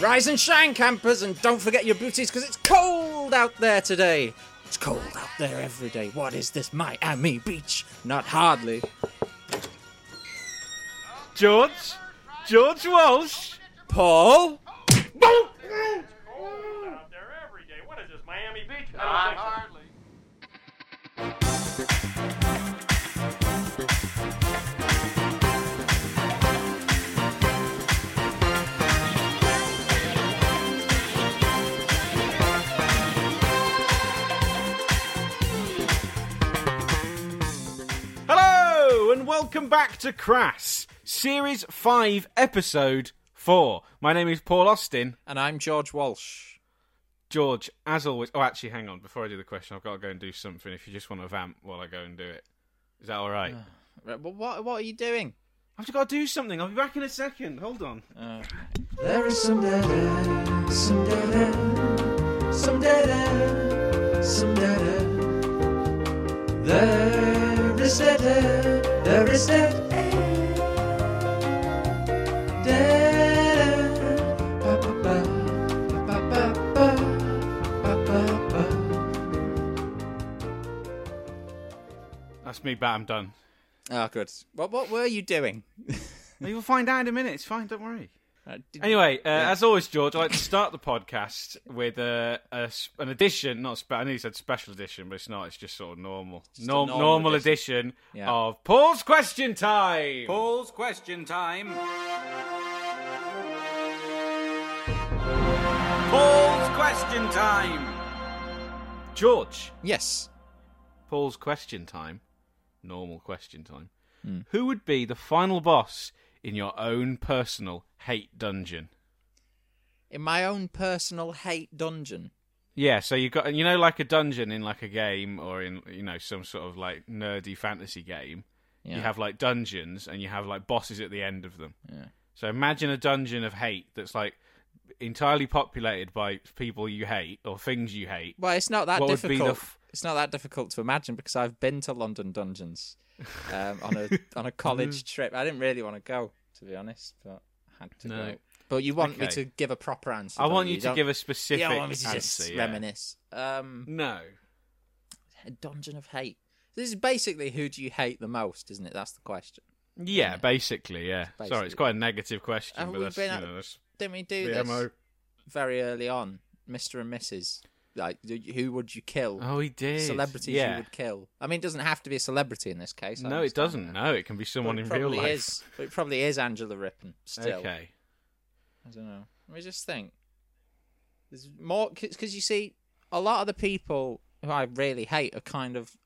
Rise and shine, campers, and don't forget your booties because it's cold out there today. It's cold out there every day. What is this, Miami Beach? Not hardly. George? George Walsh? Paul? out there every day. What is this, Miami Beach? I don't think so. Welcome back to Crass, Series 5, Episode 4. My name is Paul Austin. And I'm George Walsh. George, as always. Oh, actually, hang on. Before I do the question, I've got to go and do something. If you just want to vamp while I go and do it, is that all right? Well, what, what are you doing? I've just got to do something. I'll be back in a second. Hold on. There is some data, some data, some data, some data. There is that air, there is that That's me, but I'm done. Oh, good. What, what were you doing? We you'll find out in a minute. It's fine, don't worry. Anyway, uh, as always, George, I like to start the podcast with uh, a an edition, not spe- I know you said special edition, but it's not. It's just sort of normal, Norm- normal normal edition, Yeah. of Paul's Question Time. Paul's question time. Paul's question time. George, yes. Paul's Question Time, normal question time. Hmm. Who would be the final boss in your own personal hate dungeon? In my own personal hate dungeon. Yeah, so you've got you know like a dungeon in like a game or in you know some sort of like nerdy fantasy game. Yeah. You have like dungeons and you have like bosses at the end of them. Yeah. So imagine a dungeon of hate that's like entirely populated by people you hate or things you hate. Well, it's not that What difficult. f- It's not that difficult to imagine because I've been to London dungeons um, on a on a college trip. I didn't really want to go, to be honest, but I had to No. go. But you want me to give a proper answer? I want you you to give a specific don't want me to answer. just yeah. reminisce. Um, No. a dungeon of hate. This is basically who do you hate the most, isn't it? That's the question. Yeah, basically, yeah. Basically. Sorry, it's quite a negative question, Have but we that's, been you at- know, that's Didn't we do this very early on, Mister and Mrs. Like, who would you kill? Oh, he did. Celebrities yeah. you would kill. I mean, it doesn't have to be a celebrity in this case. I No, it doesn't. that. No, it can be someone in it real probably life. Is, but it probably is Angela Rippon still. Okay. I don't know. Let me just think. There's more because you see, a lot of the people who I really hate are kind of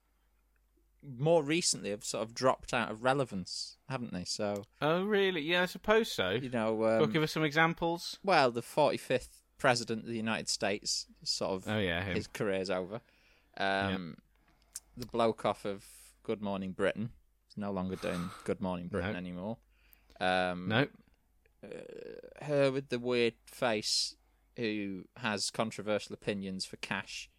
more recently have sort of dropped out of relevance, haven't they? So Oh, really? Yeah, I suppose so. you know, um, give us some examples. well, the 45th president of the United States, sort of Oh, yeah, him. his career's over. Um, The bloke off of Good Morning Britain is no longer doing Good Morning Britain No. anymore. Um, No. her with the weird face who has controversial opinions for cash.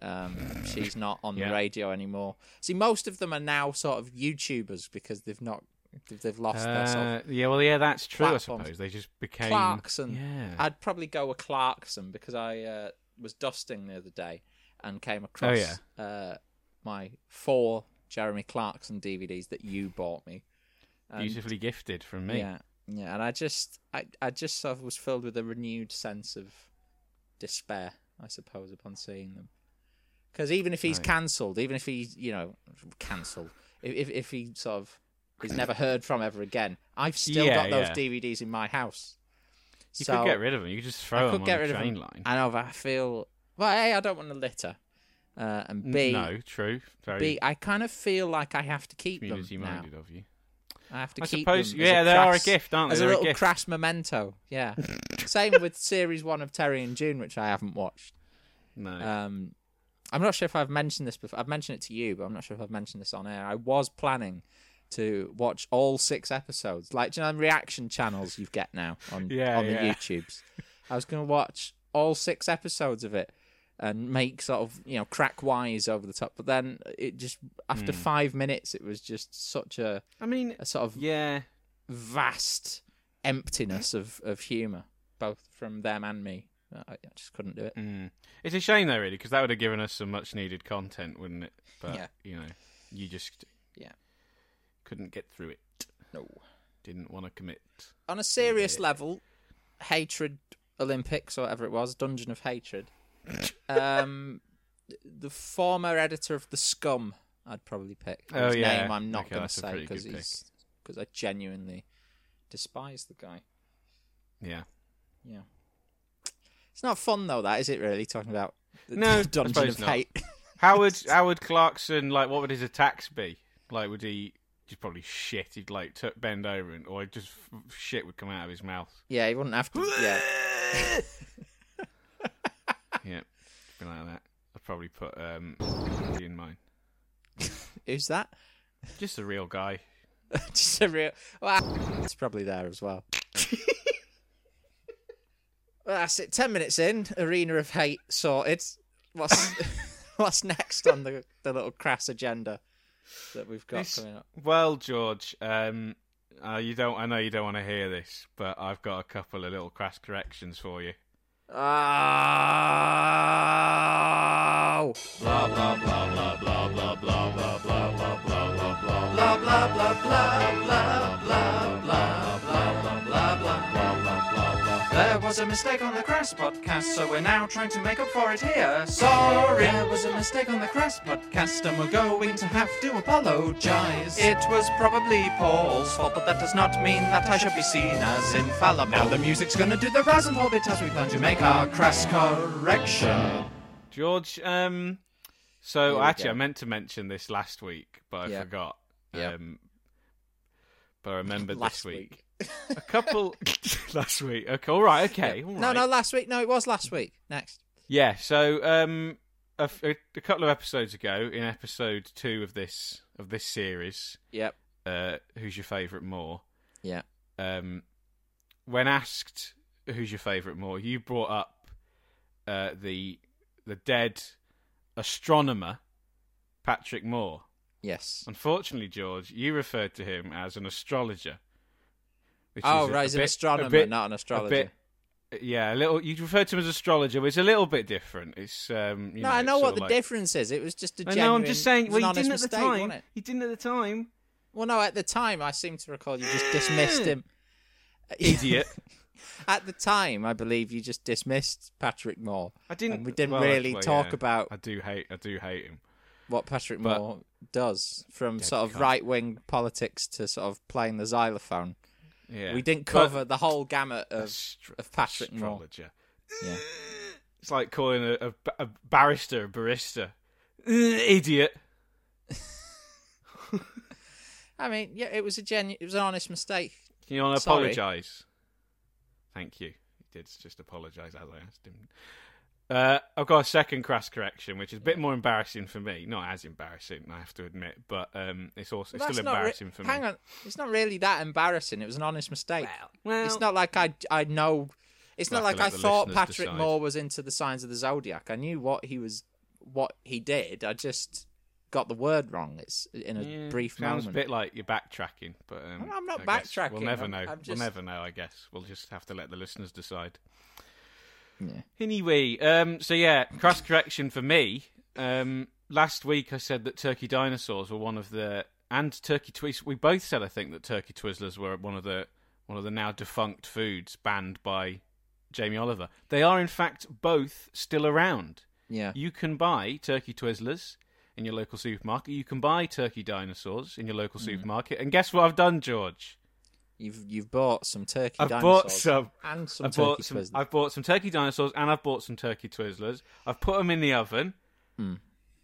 Um, she's not on Yeah. the radio anymore. See, most of them are now sort of YouTubers because they've not they've lost their sort of Uh, yeah, well, yeah, that's true. platforms. I suppose they just became Clarkson. Yeah. I'd probably go with Clarkson because I uh, was dusting the other day and came across oh, yeah. uh, my four Jeremy Clarkson DVDs that you bought me. And- Beautifully gifted from me. Yeah, yeah, and I just, I, I just sort of was filled with a renewed sense of despair, I suppose, upon seeing them. Because even if he's Right. cancelled, even if he's, you know, cancelled, if, if if he sort of is never heard from ever again, I've still Yeah, got those yeah. DVDs in my house. You so could get rid of them. You could just I throw could them get on rid the of train them. line. I know, but I feel, well, a, I don't want to litter, uh, and b, no, true. Very b, I kind of feel like I have to keep them community now. minded of you. I have to I keep suppose- them. yeah, they are a gift, aren't they? As They're a a little gift. crass memento. Yeah. Same with series one of Terry and June, which I haven't watched. No. Um, I'm not sure if I've mentioned this before. I've mentioned it to you, but I'm not sure if I've mentioned this on air. I was planning to watch all six episodes, like do you know, reaction channels you get now on Yeah, on the yeah. YouTubes. I was going to watch all six episodes of it and make sort of you know crack wise over the top, but then it just after Hmm. five minutes, it was just such a, I mean, a sort of yeah. vast emptiness of, of humour both from them and me. I, I just couldn't do it. Mm. It's a shame though, really, because that would have given us some much needed content, wouldn't it? But Yeah. you know, you just Yeah. Couldn't get through it. No. Didn't want to commit. On a serious level, Hatred Olympics or whatever it was, Dungeon of Hatred. um, the former editor of the Scum, I'd probably pick. Oh, His yeah. name I'm not Okay, going to say because he's because I genuinely despise the guy. Yeah. Yeah. It's not fun though, that is it? Really talking about the No, Dungeon of not. Hate. Howard Howard Clarkson, like, what would his attacks be? Like, would he just probably shit? He'd like t- bend over, and or just f- shit would come out of his mouth. yeah, he wouldn't have to. Yeah, Yeah, something like that. I'd probably put um in mine. who's that? Just a real guy. Just a real. Well, it's probably there as well. well, that's it. Ten minutes in, Arena of Hate sorted. What's what's next on the the little crass agenda that we've got This- coming up? Well, George, um, uh, you don't. I know you don't want to hear this, but I've got a couple of little crass corrections for you. Oh! Was a mistake on the Crass podcast, so we're now trying to make up for it here. Sorry, there was a mistake on the Crass podcast, and we're going to have to apologize. It was probably Paul's fault, but that does not mean that I should be seen as infallible. Now the music's gonna do the rise and fall bit as we plan to make our crass correction. George, um, so Here actually, go. I meant to mention this last week, but I Yeah. forgot. Yeah. Um, but I remembered Last this week. A couple last week. Okay, all right. Okay, all right. No, no, last week. No, it was last week. Next. Yeah. So, um, a- a couple of episodes ago, in episode two of this of this series, Yep. uh, who's your favourite more? Yeah. Um, when asked who's your favourite more, you brought up uh, the the dead astronomer Patrick Moore. Yes. Unfortunately, George, you referred to him as an astrologer. Which Oh, is right. He's an bit- astronomer, bit- not an astrologer. bit- yeah, a little. You referred to him as astrologer, but it's a little bit different. It's um. You no, know, I know what the like- difference is. It was just a. genuine. know. I'm just saying. Well, you didn't at the mistake, time. You didn't at the time. Well, no, at the time, I seem to recall you just dismissed him. Idiot. At the time, I believe you just dismissed Patrick Moore. I didn't. And we didn't well, really well, talk yeah. about I do hate. I do hate him. what Patrick But- Moore does, from sort of right wing politics to sort of playing the xylophone. Yeah. We didn't But- cover the whole gamut of, Astro- of Patrick Moore. Yeah. It's like calling a, a, a barrister a barista. Idiot. I mean, yeah, it was a genu- it was an honest mistake. Can you want to apologise? Thank you. He did just apologise as I asked him. Uh, I've got a second crass correction, which is a bit more embarrassing for me. Not as embarrassing, I have to admit, but um, it's also it's Well, still that's not re- embarrassing for me. Hang on, it's not really that embarrassing. It was an honest mistake. Well, it's not like I I know. It's not We'll have like to I let the thought listeners Patrick decide. Moore was into the signs of the zodiac. I knew what he was, what he did. I just got the word wrong. It's in a Yeah, brief sounds moment. a bit like you're backtracking, but um, I'm not I guess backtracking, We'll never I'm- know. I'm just- We'll never know. I guess we'll just have to let the listeners decide. Yeah. Anyway, um, so yeah, cross correction for me. Um, last week I said that turkey dinosaurs were one of the and turkey twizzlers. We both said I think that turkey twizzlers were one of the one of the now defunct foods banned by Jamie Oliver. They are in fact both still around. Yeah. You can buy turkey twizzlers in your local supermarket. You can buy turkey dinosaurs in your local Mm. supermarket. And guess what I've done, George? You've you've bought some turkey I've dinosaurs bought some. and some I've turkey bought some. twizzlers. I've bought some turkey dinosaurs and I've bought some turkey twizzlers. I've put them in the oven, Hmm.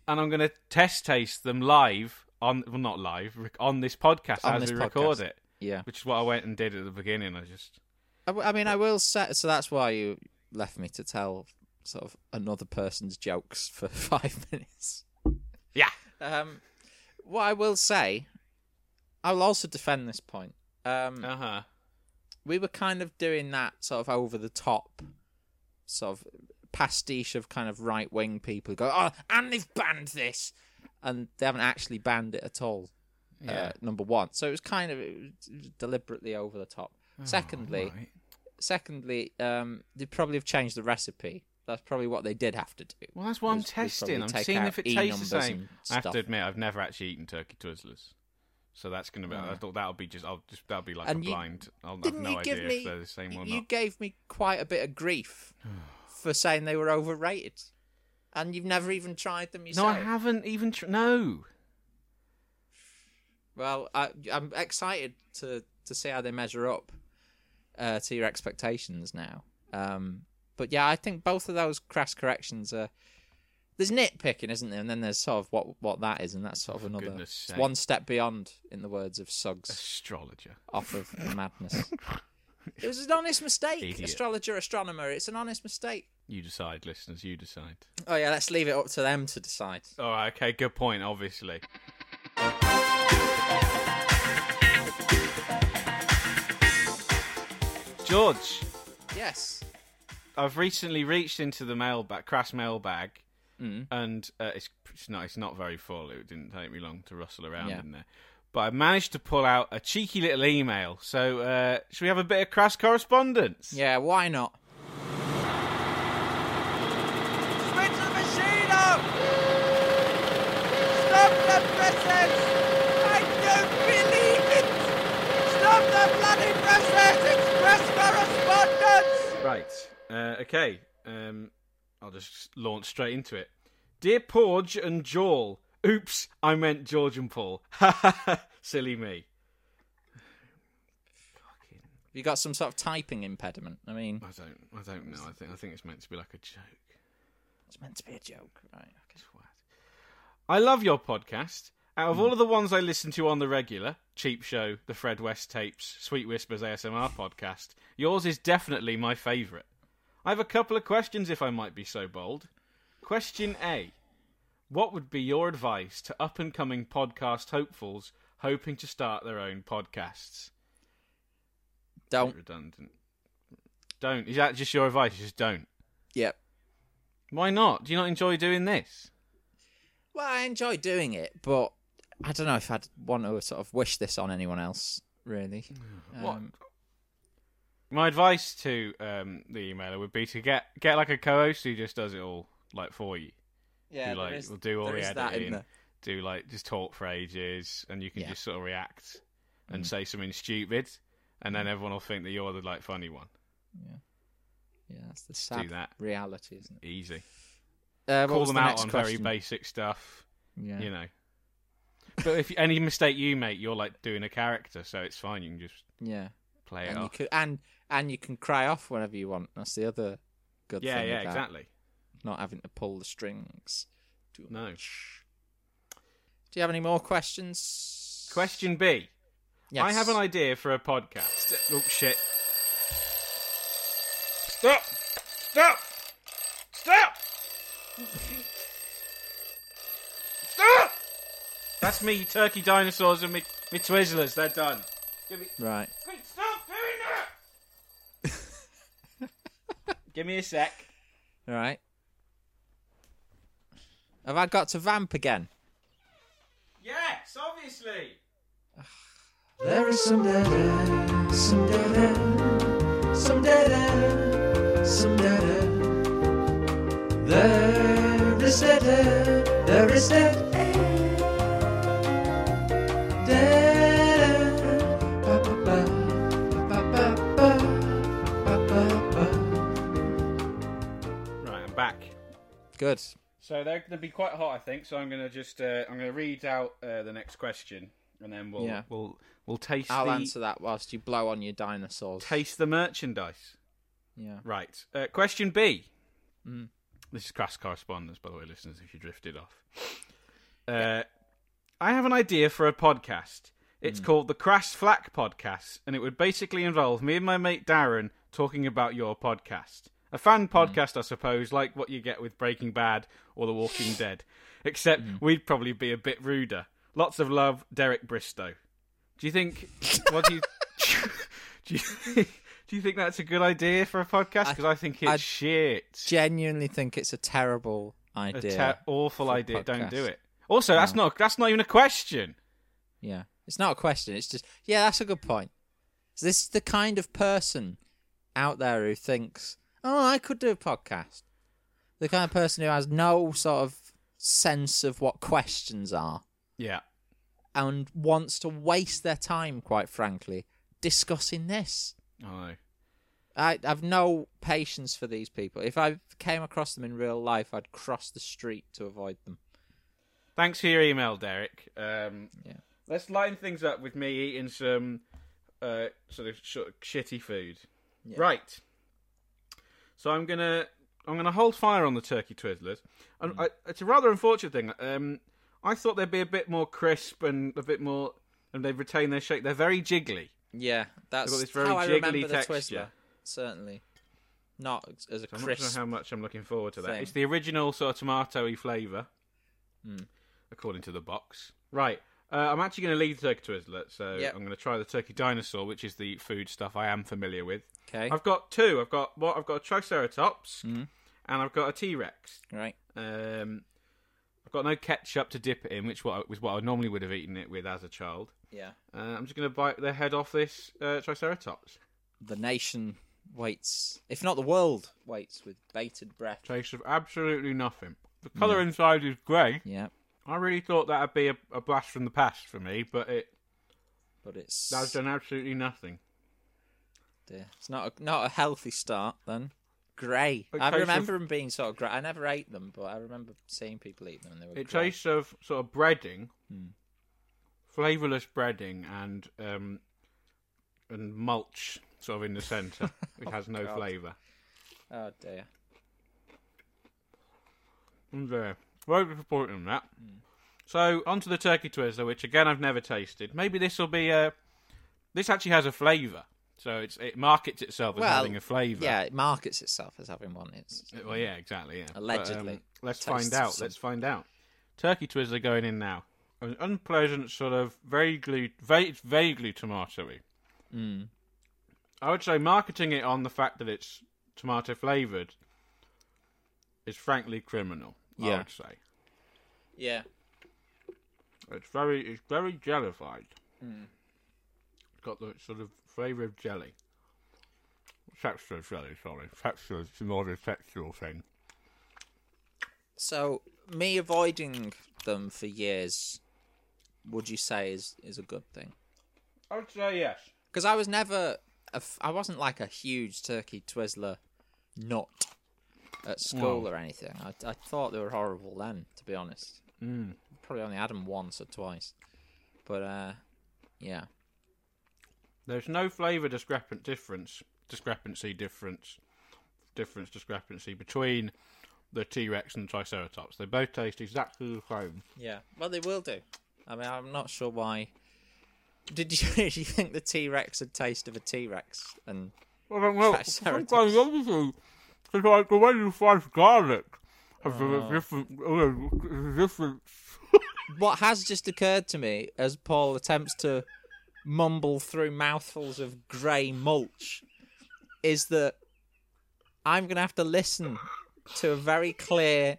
and I'm going to test taste them live on well, not live rec- on this podcast On as this we record it. Yeah. Which is what I went and did at the beginning. I just I mean, I will say. So that's why you left me to tell sort of another person's jokes for five minutes. yeah. Um, what I will say, I will also defend this point. Um, Uh huh. we were kind of doing that sort of over the top, sort of pastiche of kind of right wing people who go, oh, and they've banned this, and they haven't actually banned it at all. Yeah. Uh, number one, so it was kind of it was deliberately over the top. Secondly, Right. secondly, um, they probably have changed the recipe. That's probably what they did have to do. Well, that's what I'm testing. I'm seeing if it E tastes the same. I have to admit, I've never actually eaten turkey Twizzlers, so that's gonna be. I thought that'll be just. I'll just that'll be like And a you- blind. I'll have Didn't no you idea give me? if they're the same or you not. gave me quite a bit of grief for saying they were overrated, and you've never even tried them No, yourself. I haven't even. Tr- no. Well, I, I'm excited to to see how they measure up uh, to your expectations now. Um, but yeah, I think both of those crass corrections are. There's nitpicking, isn't there? And then there's sort of what what that is, and that's sort of another goodness it's sake. one step beyond, in the words of Suggs, Astrologer. off of madness. it was an honest mistake, Idiot. astrologer, astronomer. It's an honest mistake. You decide, listeners. You decide. Oh yeah, let's leave it up to them to decide. All right. Okay. Good point. Obviously. George, Yes. I've recently reached into the mailbag, crass mailbag, Mm. and uh, it's, it's not it's not very full. It didn't take me long to rustle around Yeah. in there, but I managed to pull out a cheeky little email. So uh, should we have a bit of crass correspondence? Yeah, why not? Switch the machine up! Stop the presses! I don't believe it! Stop the bloody presses! Express correspondence! Right. Uh, okay. Um, I'll just launch straight into it. Dear Porge and Joel. Oops, I meant George and Paul. Silly me. Fucking. You got some sort of typing impediment. I mean, I don't. I don't know. I think. I think it's meant to be like a joke. it's meant to be a joke, right? Okay. Twat. I love your podcast. Out of all of the ones I listen to on the regular, Cheap Show, the Fred West tapes, Sweet Whispers ASMR podcast, yours is definitely my favourite. I have a couple of questions if I might be so bold. Question A. What would be your advice to up and coming podcast hopefuls hoping to start their own podcasts? Don't. Redundant. Don't. Is that just your advice? Just don't. Yep. Why not? Do you not enjoy doing this? Well, I enjoy doing it, but I don't know if I'd want to sort of wish this on anyone else. Really. What? Um, My advice to um, the emailer would be to get get like a co-host who just does it all like for you. yeah, who, like is- will do all the is that in editing, do like just talk for ages, and you can Yeah. just sort of react and Mm. say something stupid, and then everyone will think that you're the like funny one. Yeah, yeah, that's the do sad that. reality, isn't it? Easy. Uh, Call them the out on very basic stuff, Yeah. you know. But if any mistake you make, you're like doing a character, so it's fine. You can just Yeah. Play And you off. could and and you can cry off whenever you want. That's the other good yeah, thing. yeah, about exactly. Not having to pull the strings. Too No. much. Do you have any more questions? Question B. Yes. I have an idea for a podcast. Oh shit! Stop! Stop! Stop! Stop! That's me, turkey dinosaurs, and me, me Twizzlers. They're done. Give me, Right. Quick, stop doing that! Give me a sec. Right. Have I got to vamp again? Yes, obviously. There is some data, some data, some data, some data. There is data, there is data. Data. Good. So they're going to be quite hot, I think. So I'm going to just uh, I'm going to read out uh, the next question, and then we'll Yeah. we'll we'll taste I'll the answer that whilst you blow on your dinosaurs. taste the merchandise. Yeah. Right. Uh, question B. Mm. This is crass correspondence, by the way, listeners. If you drifted off, uh, I have an idea for a podcast. It's called the Crass Flack Podcast, and it would basically involve me and my mate Darren talking about your podcast. A fan hmm. podcast, I suppose, like what you get with Breaking Bad or The Walking Dead. Except hmm. we'd probably be a bit ruder. Lots of love, Derek Bristow. Do you think? What do you? do you think? Do you think that's a good idea for a podcast? Because I, think it's I shit. Genuinely think it's a terrible a idea. awful for a idea. Don't do it. Also, that's not that's not even a question. Yeah. It's not a question. It's just, yeah, that's a good point. So this is the kind of person out there who thinks, "Oh, I could do a podcast." The kind of person who has no sort of sense of what questions are Yeah. and wants to waste their time, quite frankly, discussing this. I know. I have no patience for these people. If I came across them in real life, I'd cross the street to avoid them. Thanks for your email, Derek. Um, Yeah. Let's line things up with me eating some uh, sort of sort of shitty food. Right. So I'm gonna I'm gonna hold fire on the turkey twizzlers. And Hmm. I, it's a rather unfortunate thing. Um, I thought they'd be a bit more crisp and a bit more, and they've retained their shape. They're very jiggly. Yeah, that's got this very how I remember the texture. Twizzler. Certainly, not as a I'm not crisp. sure how much I'm looking forward to that. thing. It's the original sort of tomatoey flavour, Hmm. according to the box. Right. Uh, I'm actually going to leave the turkey twizzler, so Yep. I'm going to try the turkey dinosaur, which is the food stuff I am familiar with. Okay, I've got two. I've got what? I've got a Triceratops, Hmm. and I've got a T Rex. right. Um, I've got no ketchup to dip it in, which what was what I normally would have eaten it with as a child. Yeah, Uh, I'm just going to bite the head off this uh, Triceratops. the nation waits, if not the world waits, with bated breath. Tastes of absolutely nothing. The colour inside is grey. Yeah, I really thought that'd be a, a blast from the past for me, but it but it's That's done absolutely nothing. Dear. it's not a, not a healthy start then. Grey. It I tastes remember them being sort of grey. I never ate them, but I remember seeing people eat them, and they were. It grey. tastes of sort of breading, hmm. flavourless breading, and um, and mulch sort of in the centre. it has oh, no God. flavour. Oh dear. And there, very disappointing in that. Hmm. So onto the turkey twizzler, which again I've never tasted. Maybe this will be a. This actually has a flavour, so it's it markets itself as Well, having a flavour. Yeah, it markets itself as having one. It's Well, yeah, exactly. Yeah. But, um, Allegedly. let's find out. some- Let's find out. Turkey twizzler going in now. An unpleasant sort of vaguely, va- it's vaguely tomatoey. Mm. I would say marketing it on the fact that it's tomato flavored is frankly criminal. Yeah. I would say yeah. it's very, it's very jellified. Hmm. It's got the sort of flavour of jelly. Texture of jelly, sorry. Texture is more of a textural thing. So me avoiding them for years, would you say is is a good thing? I would say yes. Because I was never, a f- I wasn't like a huge turkey Twizzler nut at school or anything. I, I thought they were horrible then, to be honest. Mm. Probably only had them once or twice, but uh, yeah, There's no flavour discrepant difference, discrepancy difference, difference discrepancy between the T Rex and the Triceratops. They both taste exactly the same. yeah. Well, they will do. I mean, I'm not sure why. Did you, did you think the T Rex had taste of a T Rex? And I don't know. Triceratops. Obviously, like the way you slice garlic has a different, uh, different. what has just occurred to me as Paul attempts to mumble through mouthfuls of grey mulch is that I'm going to have to listen to a very clear,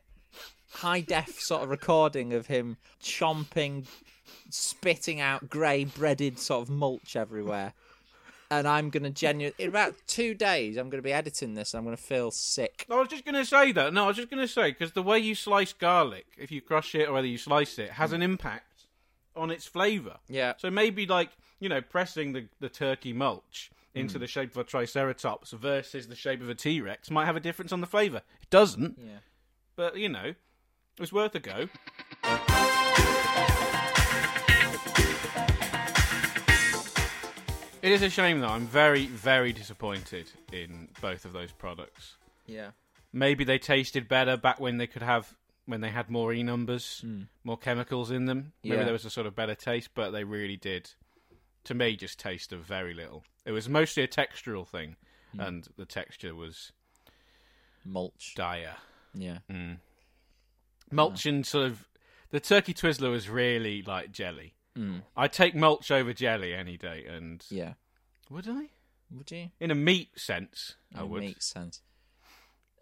high def sort of recording of him chomping, spitting out grey breaded sort of mulch everywhere. And I'm going to genuinely, in about two days, I'm going to be editing this. And I'm going to feel sick. I was just going to say that. No, I was just going to say because the way you slice garlic, if you crush it or whether you slice it, has an impact on its flavour. Yeah. So maybe like you know pressing the, the turkey mulch into hmm. the shape of a triceratops versus the shape of a T Rex might have a difference on the flavour. It doesn't, Yeah. but you know, it was worth a go. It is a shame though. I'm very, very disappointed in both of those products. Yeah. Maybe they tasted better back when they could have when they had more e numbers, hmm. more chemicals in them. Maybe Yeah. there was a sort of better taste, but they really did. To me, just taste of very little. It was mostly a textural thing, hmm. and the texture was Mulch. dire. Mm. Yeah. Mulch and sort of the turkey twizzler was really like jelly. Mm. I'd take mulch over jelly any day, and Yeah. would I? Would you? In a meat sense, I would. Makes sense.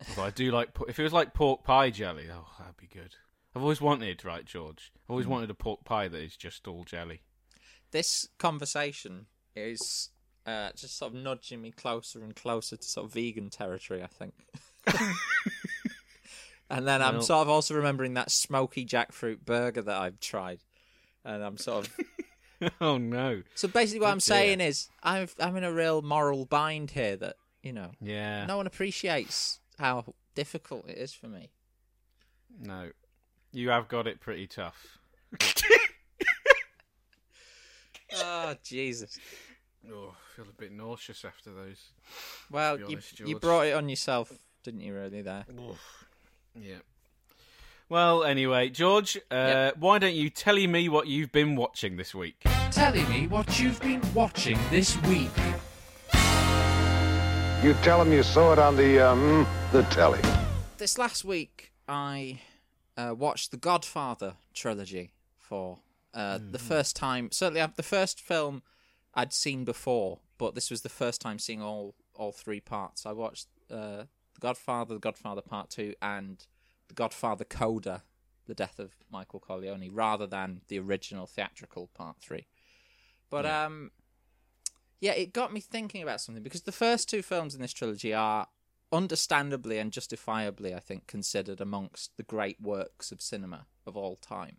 Although I do like if it was like pork pie jelly. Oh, that'd be good. I've always wanted, right, George? I've always hmm. wanted a pork pie that is just all jelly. This conversation is uh, just sort of nudging me closer and closer to sort of vegan territory. I think. and then I'm Well- sort of also remembering that smoky jackfruit burger that I've tried, and I'm sort of oh no. so basically what Oh, I'm dear. saying is I'm I'm in a real moral bind here that you know Yeah. no one appreciates how difficult it is for me. No. You have got it pretty tough. Oh Jesus! Oh, I feel a bit nauseous after those. Well, be you you brought it on yourself, didn't you? Really there. Yeah. Well, anyway, George, uh, Yep. why don't you tell me what you've been watching this week? Telling me what you've been watching this week. You tell him you saw it on the, um, the telly. This last week, I uh, watched the Godfather trilogy for uh, the first time. Certainly, uh, the first film I'd seen before, but this was the first time seeing all all three parts. I watched uh, the Godfather, the Godfather Part Two, and the Godfather Coda, the death of Michael Corleone, rather than the original theatrical Part Three. But um, yeah, it got me thinking about something because the first two films in this trilogy are understandably and justifiably, I think, considered amongst the great works of cinema of all time.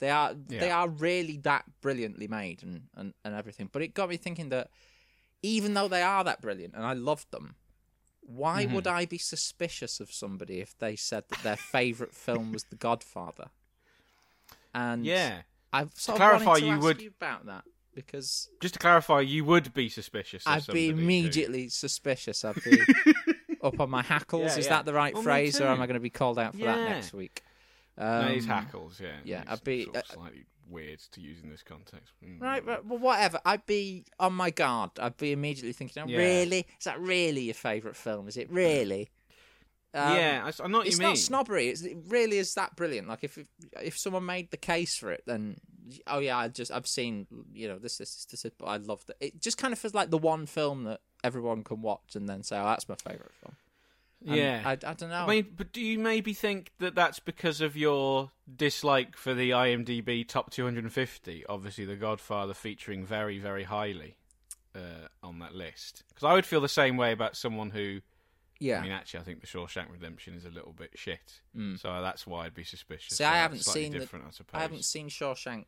They are they are really that brilliantly made and, and, and everything. But it got me thinking that even though they are that brilliant and I loved them, why Mm-hmm. would I be suspicious of somebody if they said that their favourite film was The Godfather? And Yeah. I've sort of clarify, to you would- you about that because Just to clarify, you would be suspicious. Of I'd be who- immediately suspicious. I'd be up on my hackles. Yeah, Is yeah. that the right Well, phrase, or am. I going to be called out for that next week? No, Um, it's hackles, yeah. yeah, I'd be- sort of uh, slightly weird to use in this context. Mm. Right, but well, whatever. I'd be on my guard. I'd be immediately thinking, oh, Yeah. "Really? Is that really your favourite film? Is it really?" Um, yeah, I, I know what it's not snobbery. It's, it really is that brilliant. Like if if someone made the case for it, then oh yeah, I just I've seen you know this this this, this but I loved it. It just kind of feels like the one film that everyone can watch and then say, "Oh, that's my favourite film." And yeah. I, I don't know. I mean, but do you maybe think that that's because of your dislike for the IMDb top 250? Obviously, The Godfather featuring very, very highly uh, on that list. Because I would feel the same way about someone who. yeah. I mean, actually, I think The Shawshank Redemption is a little bit shit. So that's why I'd be suspicious. Mm. See, I haven't seen the- I. I haven't seen Shawshank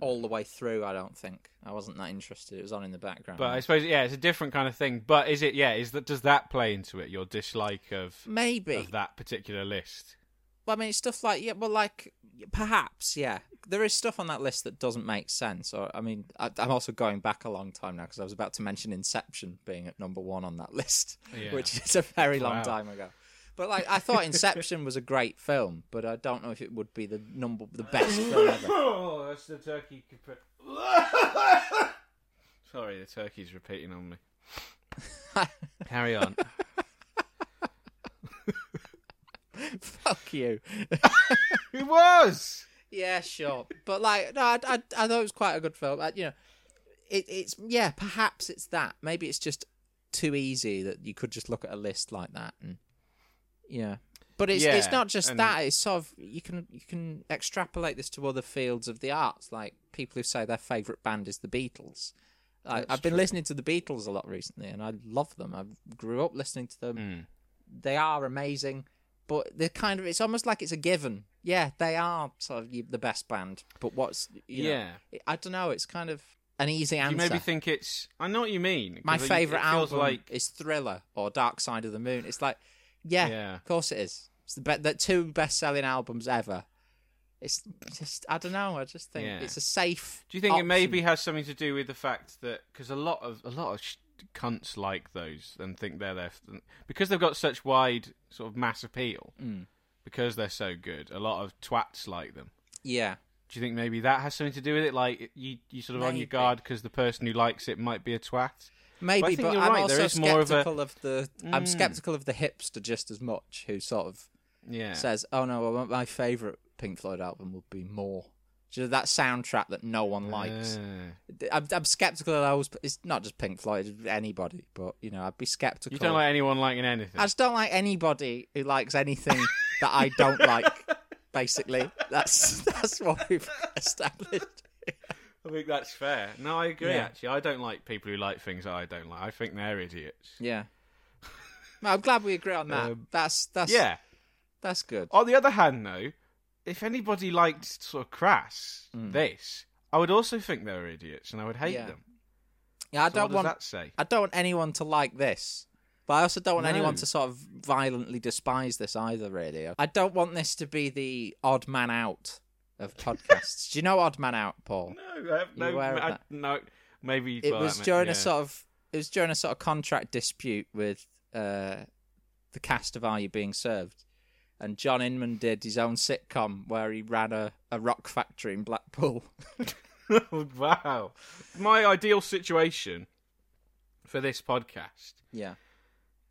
all the way through. I don't think I wasn't that interested. It was on in the background. But I suppose, yeah, it's a different kind of thing. But is it, yeah, is that does that play into it? Your dislike of maybe. of that particular list? Well, I mean, it's stuff like yeah, well, like perhaps yeah, there is stuff on that list that doesn't make sense. Or I mean, I, I'm also going back a long time now because I was about to mention Inception being at number one on that list, Yeah. which is a very long Wow. time ago. But like, I thought Inception was a great film, but I don't know if it would be the number the best film ever. Oh, that's the turkey. Sorry, the turkey's repeating on me. Carry on. Fuck you. it was. Yeah, sure, but like, no, I, I, I thought it was quite a good film. I, you know, it, it's yeah, perhaps it's that. Maybe it's just too easy that you could just look at a list like that and yeah. But it's it's not just and- that. It's sort of you can you can extrapolate this to other fields of the arts, like people who say their favorite band is the Beatles. I, I've been listening to the Beatles a lot recently, and I love them. I grew up listening to them. Mm. They are amazing, but they're kind of. It's almost like it's a given. Yeah, they are sort of the best band. But what's you know, Yeah. I don't know. It's kind of an easy answer. you maybe think it's? I know what you mean. My favorite album like is Thriller or Dark Side of the Moon. It's like, yeah, Yeah. of course it is. It's the, be- the two best-selling albums ever. It's just, I don't know. I just think Yeah. it's a safe. Do you think it maybe has something to do with the fact that because a lot of a lot of sh- cunts like those and think they're their because they've got such wide sort of mass appeal Mm. because they're so good. A lot of twats like them. Yeah, Do you think maybe that has something to do with it? Like you, you sort of on your guard because the person who likes it might be a twat. Maybe. But I, but I'm right, also is more of a- skeptical of, the. I'm Mm. skeptical of the hipster just as much, who sort of Yeah. says, "Oh no, well, my favorite Pink Floyd album would be More." You know, that soundtrack that no one likes. Uh, I'm, I'm skeptical of those. It's not just Pink Floyd, it's anybody. But you know, I'd be skeptical. you don't like anyone liking anything. I just don't like anybody who likes anything that I don't like. Basically, that's that's what we've established. I think that's fair. No, I agree. Yeah. Actually, I don't like people who like things that I don't like. I think they're idiots. Yeah. Well, I'm glad we agree on that. Um, that's that's Yeah. that's good. On the other hand, though, if anybody liked sort of crass this, I would also think they were idiots, and I would hate Yeah. them. Yeah, I So don't what want does that say? I don't want anyone to like this. But I also don't want anyone to sort of violently despise this either, really. I don't want this to be the odd man out of podcasts. Do you know Odd Man Out, Paul? No, I have of I- no. Maybe it was during ma- a sort of it was during a sort of contract dispute with uh, the cast of Are You Being Served, and John Inman did his own sitcom where he ran a, a rock factory in Blackpool. wow. My ideal situation for this podcast yeah,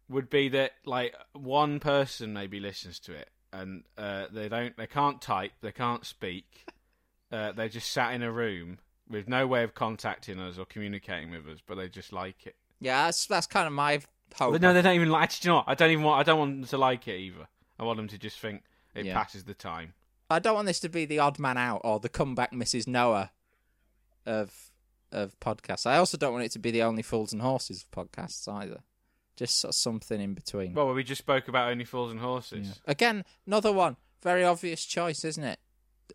would be that like one person maybe listens to it and uh, they don't they can't type they can't speak uh, they just sat in a room with no way of contacting us or communicating with us but they just like it yeah, that's that's kind of my hope. no they don't even like actually you know what? I don't even want I don't want them to like it either I want them to just think it Yeah. passes the time I don't want this to be the odd man out or the Come Back Mrs. Noah of of podcasts. I also don't want it to be the only fools and horses of podcasts either. Just sort of something in between. well we just spoke about only fools and horses Again, another one. Very obvious choice, isn't it?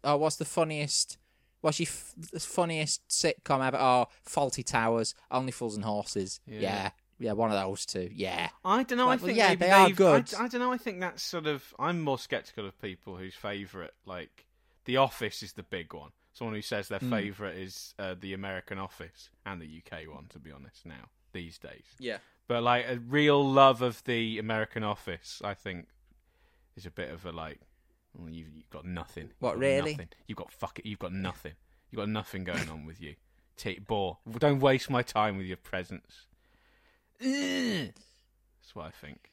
Oh, what's the funniest? What's your f- the funniest sitcom ever? Oh, Fawlty Towers, Only Fools and Horses. Yeah. Yeah, yeah, one of those two. Yeah, I don't know. Like, I well, think yeah, maybe they are good. I, I don't know. I think that's sort of. I'm more skeptical of people whose favourite, like, The Office, is the big one. Someone who says their favourite is uh, the American Office and the UK one. To be honest, now these days. yeah. But like a real love of the American Office, I think, is a bit of a like. Well, you've, you've got nothing. You've What, got really? Nothing. You've got fuck it. You've got nothing. You've got nothing going on with you. Take bore. Don't waste my time with your presence. Ugh. That's what I think.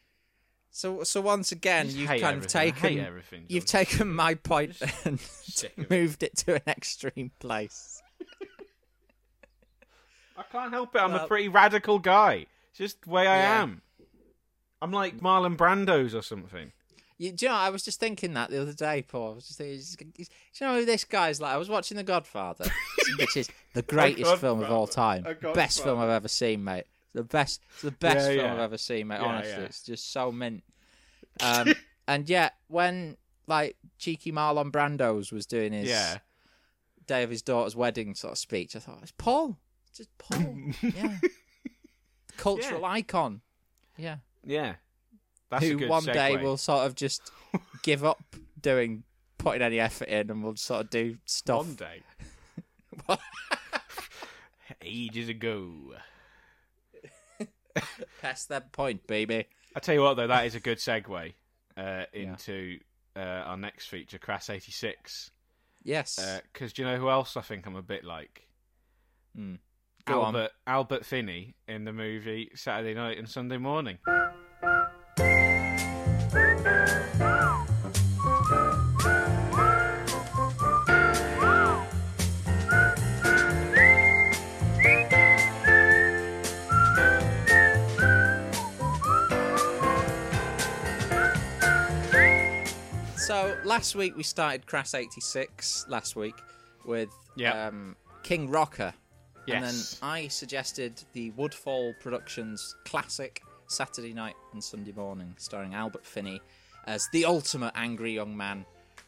So, so once again, you've kind of everything. Hate taken everything, you've taken my point and moved it to an extreme place. I can't help it. I'm a pretty radical guy. It's just the way I Yeah. am. I'm like Marlon Brando's or something. You, do you know? I was just thinking that the other day, Paul. I was just thinking, he's- he's- do you know who this guy's like? I was watching The Godfather, which is the greatest film of all time, best film I've ever seen, mate. The best, the best Yeah, film yeah. I've ever seen, mate. Yeah, Honestly, yeah. it's just so mint. Um, and yet, when like cheeky Marlon Brando's was doing his Yeah. day of his daughter's wedding sort of speech, I thought it's Paul, just Paul, yeah, cultural icon, yeah Yeah. That's a who one day will sort of just give up doing putting any effort in and will sort of do stuff. One day. Ages ago. Past that point, baby. I tell you what, though, that is a good segue uh, into uh, our next feature, Crass 86. Yes. Because do you know who else I think I'm a bit like? Go on. Albert Albert Finney in the movie Saturday Night and Sunday Morning. So last week we started Crass eighty six. Last week with Yeah. um, King Rocker, and then I suggested the Woodfall Productions classic Saturday Night and Sunday Morning, starring Albert Finney as the ultimate angry young man,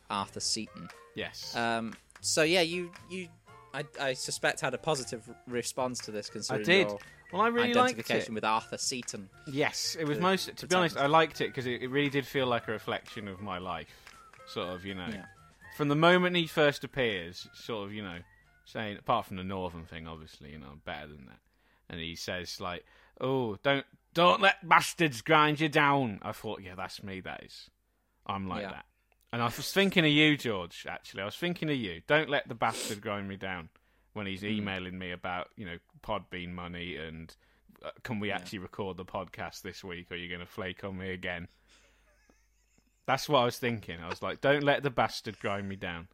Arthur Seaton. Yes. Um, so yeah, you you I, I suspect had a positive response to this I considering did. your Well, I really liked identification it. with Arthur Seaton. Yes, it was the- most. To be honest. I liked it because it, it really did feel like a reflection of my life. Sort of, you know, Yeah. from the moment he first appears, sort of, you know, saying apart from the northern thing, obviously, you know, I'm better than that. And he says like, "Oh, don't don't let bastards grind you down." I thought, yeah, that's me. That is, I'm like Yeah. that. And I was thinking of you, George. Actually, I was thinking of you. Don't let the bastard grind me down when he's emailing me about you know Podbean money and uh, can we actually record the podcast this week? Or are you going to flake on me again? That's what I was thinking. I was like, don't let the bastard grind me down.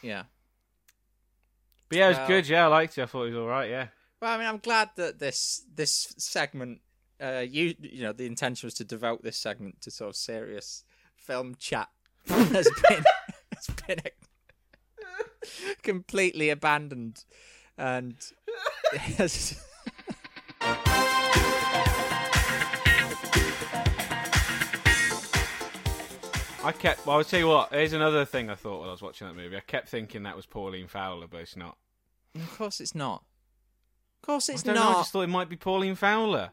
Yeah. But yeah, it was Well- good. Yeah, I liked it. I thought it was all right. Yeah. Well, I mean, I'm glad that this this segment, uh, you you know, the intention was to devote this segment to sort of serious film chat. has been has been completely abandoned and I kept. Well, I'll tell you what. Here's another thing I thought while I was watching that movie. I kept thinking that was Pauline Fowler, but it's not. Of course it's not. Of course it's I don't know. I just thought it might be Pauline Fowler,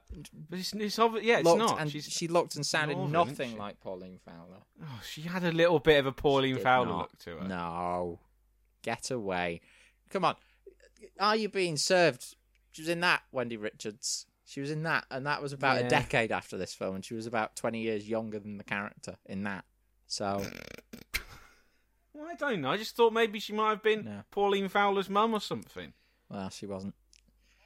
but it's, it's obvious. Yeah, it's not. and She's, she looked and sounded Northern, nothing like Pauline Fowler. oh, she had a little bit of a Pauline Fowler not. look to her. No, get away! Come on, are you being served? She was in that Wendy Richards. She was in that, and that was about Yeah. a decade after this film, and she was about twenty years younger than the character in that. So Well, I don't know. I just thought maybe she might have been No. Pauline Fowler's mum or something. well, she wasn't.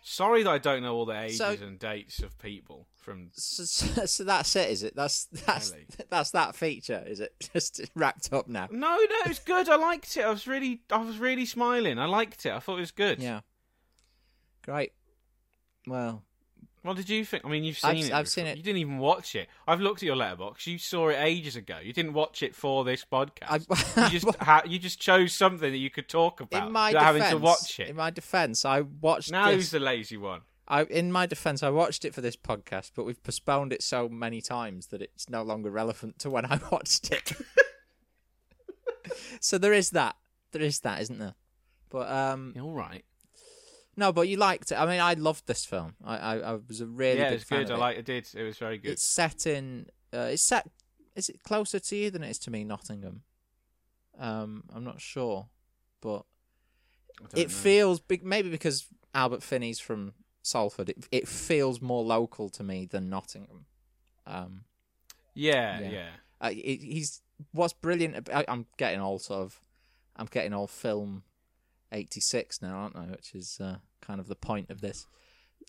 Sorry that I don't know all the ages So- and dates of people from. So, so, so that's it, is it? That's that's Really? that's that feature, is it? Just wrapped up now. No, no, it was good. I liked it. I was really, I was really smiling. I liked it. I thought it was good. Yeah. Great. Well, What did you think? I mean, you've I've- seen it. I've before. seen it. You didn't even watch it. I've looked at your letterbox. You saw it ages ago. You didn't watch it for this podcast. I- you just ha- you just chose something that you could talk about in my without defense, having to watch it. in my defense, I watched now this. who's the lazy one? I, in my defense, I watched it for this podcast, but we've postponed it so many times that it's no longer relevant to when I watched it. so there is that. There is that, isn't there? But um, All right. No, but you liked it. I mean, I loved this film. I, I, I was a really yeah, it's fan good. I it. like. It did. It was very good. It's set in. Uh, it's set. Is it closer to you than it is to me, Nottingham? Um, I'm not sure, but it know. feels big. Maybe because Albert Finney's from Salford, it, it feels more local to me than Nottingham. Um, Yeah, Yeah. yeah. uh, it, he's what's brilliant. I, I'm getting all sort of, I'm getting all film eighty six now, aren't I? Which is uh, kind of the point of this.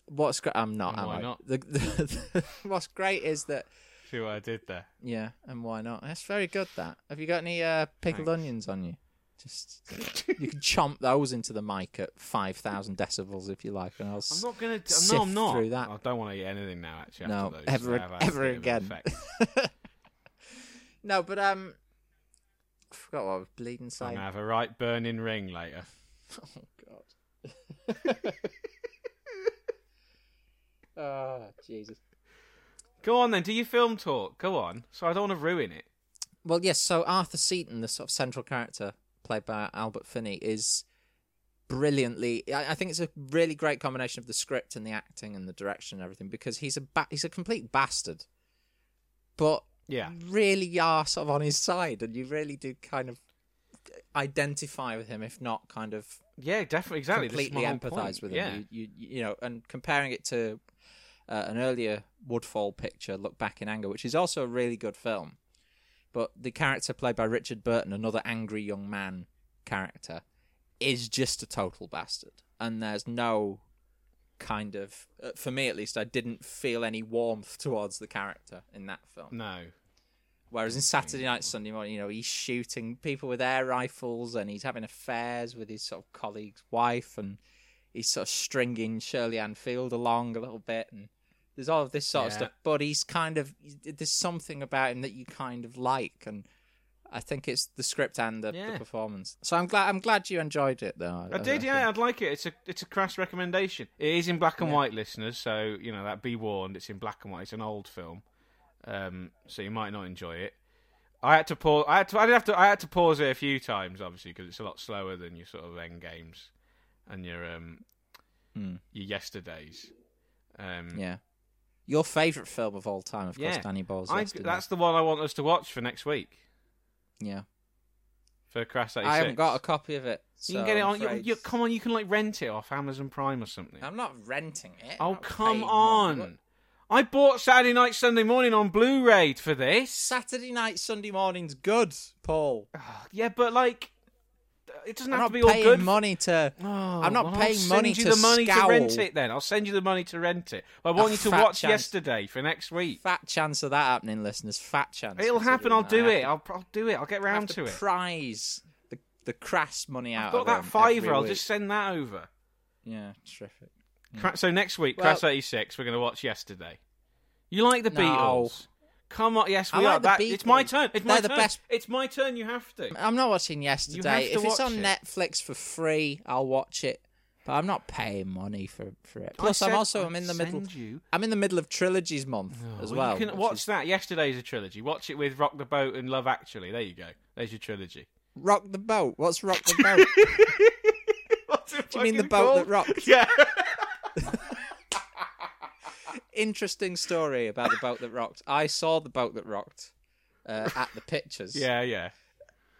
What's great? I'm not. Why I? not? The, the, what's great is that See what I did there. yeah, and why not? That's very good. That have you got any uh, pickled Thanks. onions on you? Just you can chomp those into the mic at five thousand decibels if you like, and I'll. I'm not gonna. sift no, I'm not. through that. I don't want to eat anything now. Actually, No, those. ever- They have had a ever bit of an again. no, but um, I forgot what I was bleeding I'm saying. gonna have a right burning ring later. Oh God. oh Jesus. Go on then. Do your film talk. Go on. So I don't want to ruin it. Well, yes. So Arthur Seaton, the sort of central character played by Albert Finney, is brilliantly. I, I think it's a really great combination of the script and the acting and the direction and everything because he's a ba- he's a complete bastard, but Yeah. really you are sort of on his side, and you really do kind of identify with him, if not kind of Yeah, definitely. Exactly. Completely empathise point. with Yeah. him. You, you, you know, and comparing it to uh, an earlier Woodfall picture, Look Back in Anger, which is also a really good film, but the character played by Richard Burton, another angry young man character, is just a total bastard, and there's no kind of, uh, for me at least, I didn't feel any warmth towards the character in that film. No. Whereas in Saturday Night, Sunday morning, you know, he's shooting people with air rifles and he's having affairs with his sort of colleague's wife and he's sort of stringing Shirley Anne Field along a little bit and there's all of this sort of stuff. But he's kind of, there's something about him that you kind of like and I think it's the script and the, Yeah. the performance. So I'm glad I'm glad you enjoyed it though. I did, yeah. I'd like it. It's a it's a crass recommendation. It is in black and Yeah. white, listeners. So you know that be warned. It's in black and white. It's an old film, um, so you might not enjoy it. I had to pause. I had to. I did have to. I had to pause it a few times, obviously, because it's a lot slower than your sort of end games and your um Hmm. your yesterdays. Um, Yeah. Your favourite film of all time, of course, Danny Boyle's I, that's the one I want us to watch for next week Yeah. for Crass 86. I haven't got a copy of it. You can get it I'm on. You, you, come on, you can like rent it off Amazon Prime or something. I'm not renting it. I'm Oh come paying on! I bought Saturday Night Sunday Morning on Blu-ray for this. Saturday night, Sunday morning's good, Paul. Ah, yeah, but like, it doesn't I'm have to be all good. money to. Oh, I'm not well, paying I'll money send you to the money scowl. to rent it. Then I'll send you the money to rent it. I want A you to watch chance. yesterday for next week. Fat chance of that happening, listeners. Fat chance. It'll happen. I'll do it. I'll, I'll do it. I'll get round to to it. prize the the crass money out I've got that fiver. I'll just send that over. Yeah, terrific. Mm. Cra- So next week, Well- Crass 86, we're going to watch yesterday. You like the No. Beatles? Come on, yes, we like are. the That, it's my turn. It's They're my the turn. best- It's my turn. You have to. I'm not watching yesterday. if it's on it. Netflix for free, I'll watch it. but I'm not paying money for for it. Plus, I'm also I'm in the middle. You. I'm in the middle of trilogies month oh, as well. you can watch is- that. Yesterday's a trilogy. Watch it with Rock the Boat and Love Actually. There you go. There's your trilogy. Rock the boat. What's rock the boat? Do you mean the boat that rocks? Yeah. Interesting story about the boat that rocked. I saw the boat that rocked uh, at the pictures. yeah, yeah.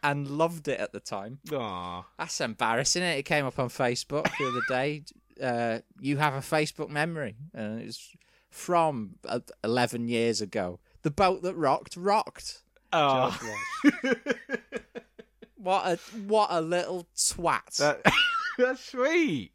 and loved it at the time. Aw. That's embarrassing. It. it came up on Facebook the other day. Uh, you have a Facebook memory, and it's from uh, eleven years ago. The boat that rocked rocked. Oh. What a what a little twat. That, that's sweet.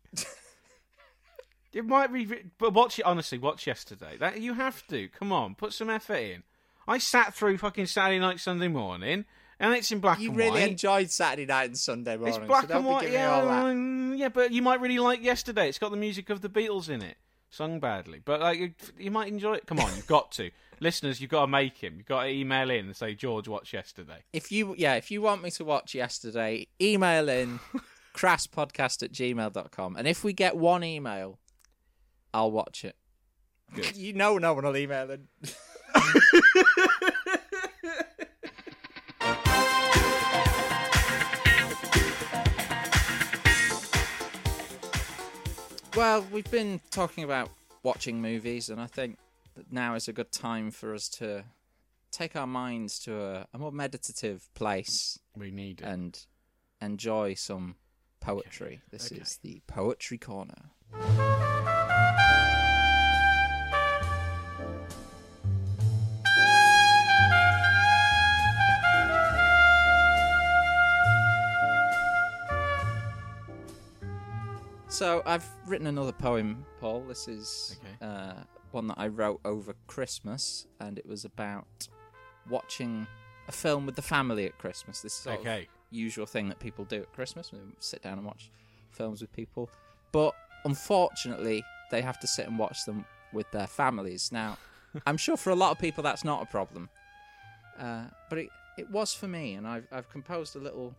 It might be, but watch it honestly. Watch yesterday. That you have to. Come on, put some effort in. I sat through fucking Saturday night, Sunday morning, and it's in black you and really white. You really enjoyed Saturday night and Sunday morning. it's black so and white. Yeah, mm, yeah, but you might really like yesterday. It's got the music of the Beatles in it, sung badly, but like you, you might enjoy it. Come on, you've got to. Listeners, you've got to make him. You've got to email in and say, George, watch yesterday. If you yeah, if you want me to watch yesterday, email in crasspodcast at gmail.com. And if we get one email, I'll watch it. Good. You know no one will email in. well, we've been talking about watching movies, and I think that now is a good time for us to take our minds to a, a more meditative place We need it. and enjoy some poetry. This okay. is the Poetry Corner. So I've written another poem, Paul. This is Okay. uh, one that I wrote over Christmas, and it was about watching a film with the family at Christmas. This is Okay. usual thing that people do at Christmas. We sit down and watch films with people, but unfortunately, they have to sit and watch them with their families. Now, I'm sure for a lot of people that's not a problem, uh, but it it was for me, and I've I've composed a little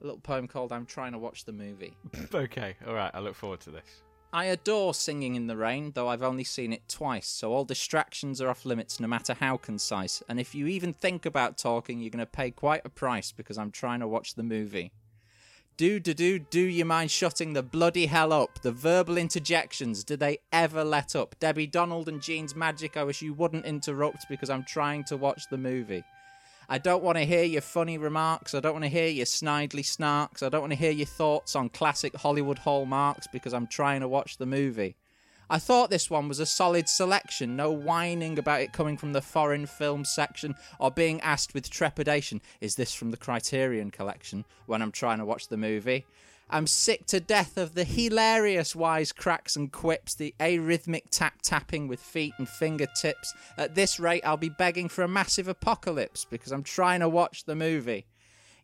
a little poem called "I'm Trying to Watch the Movie." Okay, all right. I look forward to this. I adore singing in the rain, though I've only seen it twice, so all distractions are off limits no matter how concise. And if you even think about talking, you're going to pay quite a price because I'm trying to watch the movie. Do, do, do, do you mind shutting the bloody hell up? The verbal interjections, do they ever let up? Debbie Donald and Gene's magic, I wish you wouldn't interrupt because I'm trying to watch the movie. I don't want to hear your funny remarks. I don't want to hear your snidely snarks. I don't want to hear your thoughts on classic Hollywood hallmarks because I'm trying to watch the movie. I thought this one was a solid selection, no whining about it coming from the foreign film section or being asked with trepidation, is this from the Criterion collection when I'm trying to watch the movie? I'm sick to death of the hilarious wisecracks and quips, the arrhythmic tap tapping with feet and fingertips. At this rate, I'll be begging for a massive apocalypse because I'm trying to watch the movie.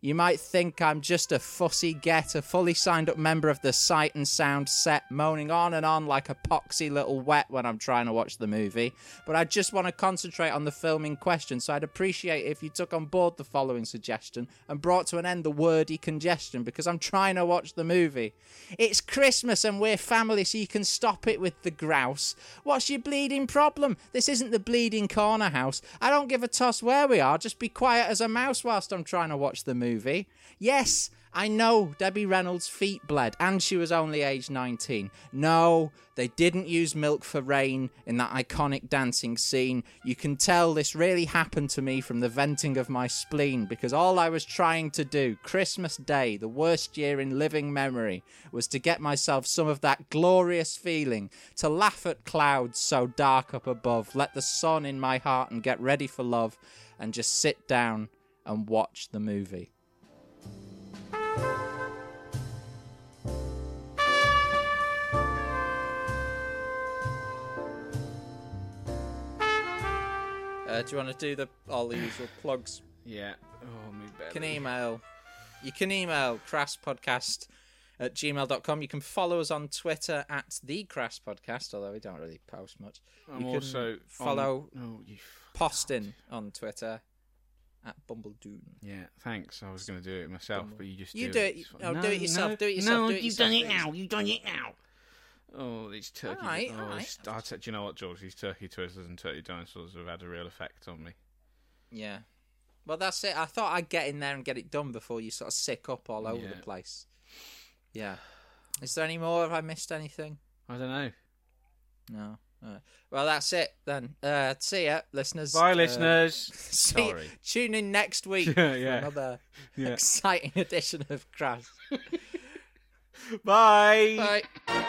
You might think I'm just a fussy get, a fully signed up member of the sight and sound set, moaning on and on like a poxy little wet when I'm trying to watch the movie. But I just want to concentrate on the film in question, so I'd appreciate if you took on board the following suggestion and brought to an end the wordy congestion because I'm trying to watch the movie. It's Christmas and we're family, so you can stop it with the grouse. What's your bleeding problem? This isn't the bleeding corner house. I don't give a toss where we are, just be quiet as a mouse whilst I'm trying to watch the movie. Yes, I know Debbie Reynolds' feet bled and she was only age 19. No, they didn't use milk for rain in that iconic dancing scene. You can tell this really happened to me from the venting of my spleen because all I was trying to do, Christmas Day, the worst year in living memory, was to get myself some of that glorious feeling, to laugh at clouds so dark up above, let the sun in my heart and get ready for love, and just sit down and watch the movie. Uh, do you want to do the all the usual plugs? Yeah. Oh, me belly. You can email. You can email crasspodcast at gmail.com. You can follow us on Twitter at the Crass Podcast, although we don't really post much. I'm you can also follow On... Oh. Postin on Twitter at Bumbledoon. Yeah, thanks. I was going to do it myself, but you just You do, do it. Oh, no, do it yourself, do it yourself, No, do it you've yourself, done it now. You've done it now. Oh, these turkey. Alright, oh, alright. these- I'll do you know what, George? These turkey twizzlers and turkey dinosaurs have had a real effect on me. Yeah. Well, that's it. I thought I'd get in there and get it done before you sort of sick up all over Yeah. the place. Yeah. Is there any more? Have I missed anything? I don't know. No. Well, that's it then. Uh, see ya, listeners. Bye, Uh, listeners. see- Sorry. Tune in next week Yeah, for another Yeah. exciting edition of Crass. Bye. Bye.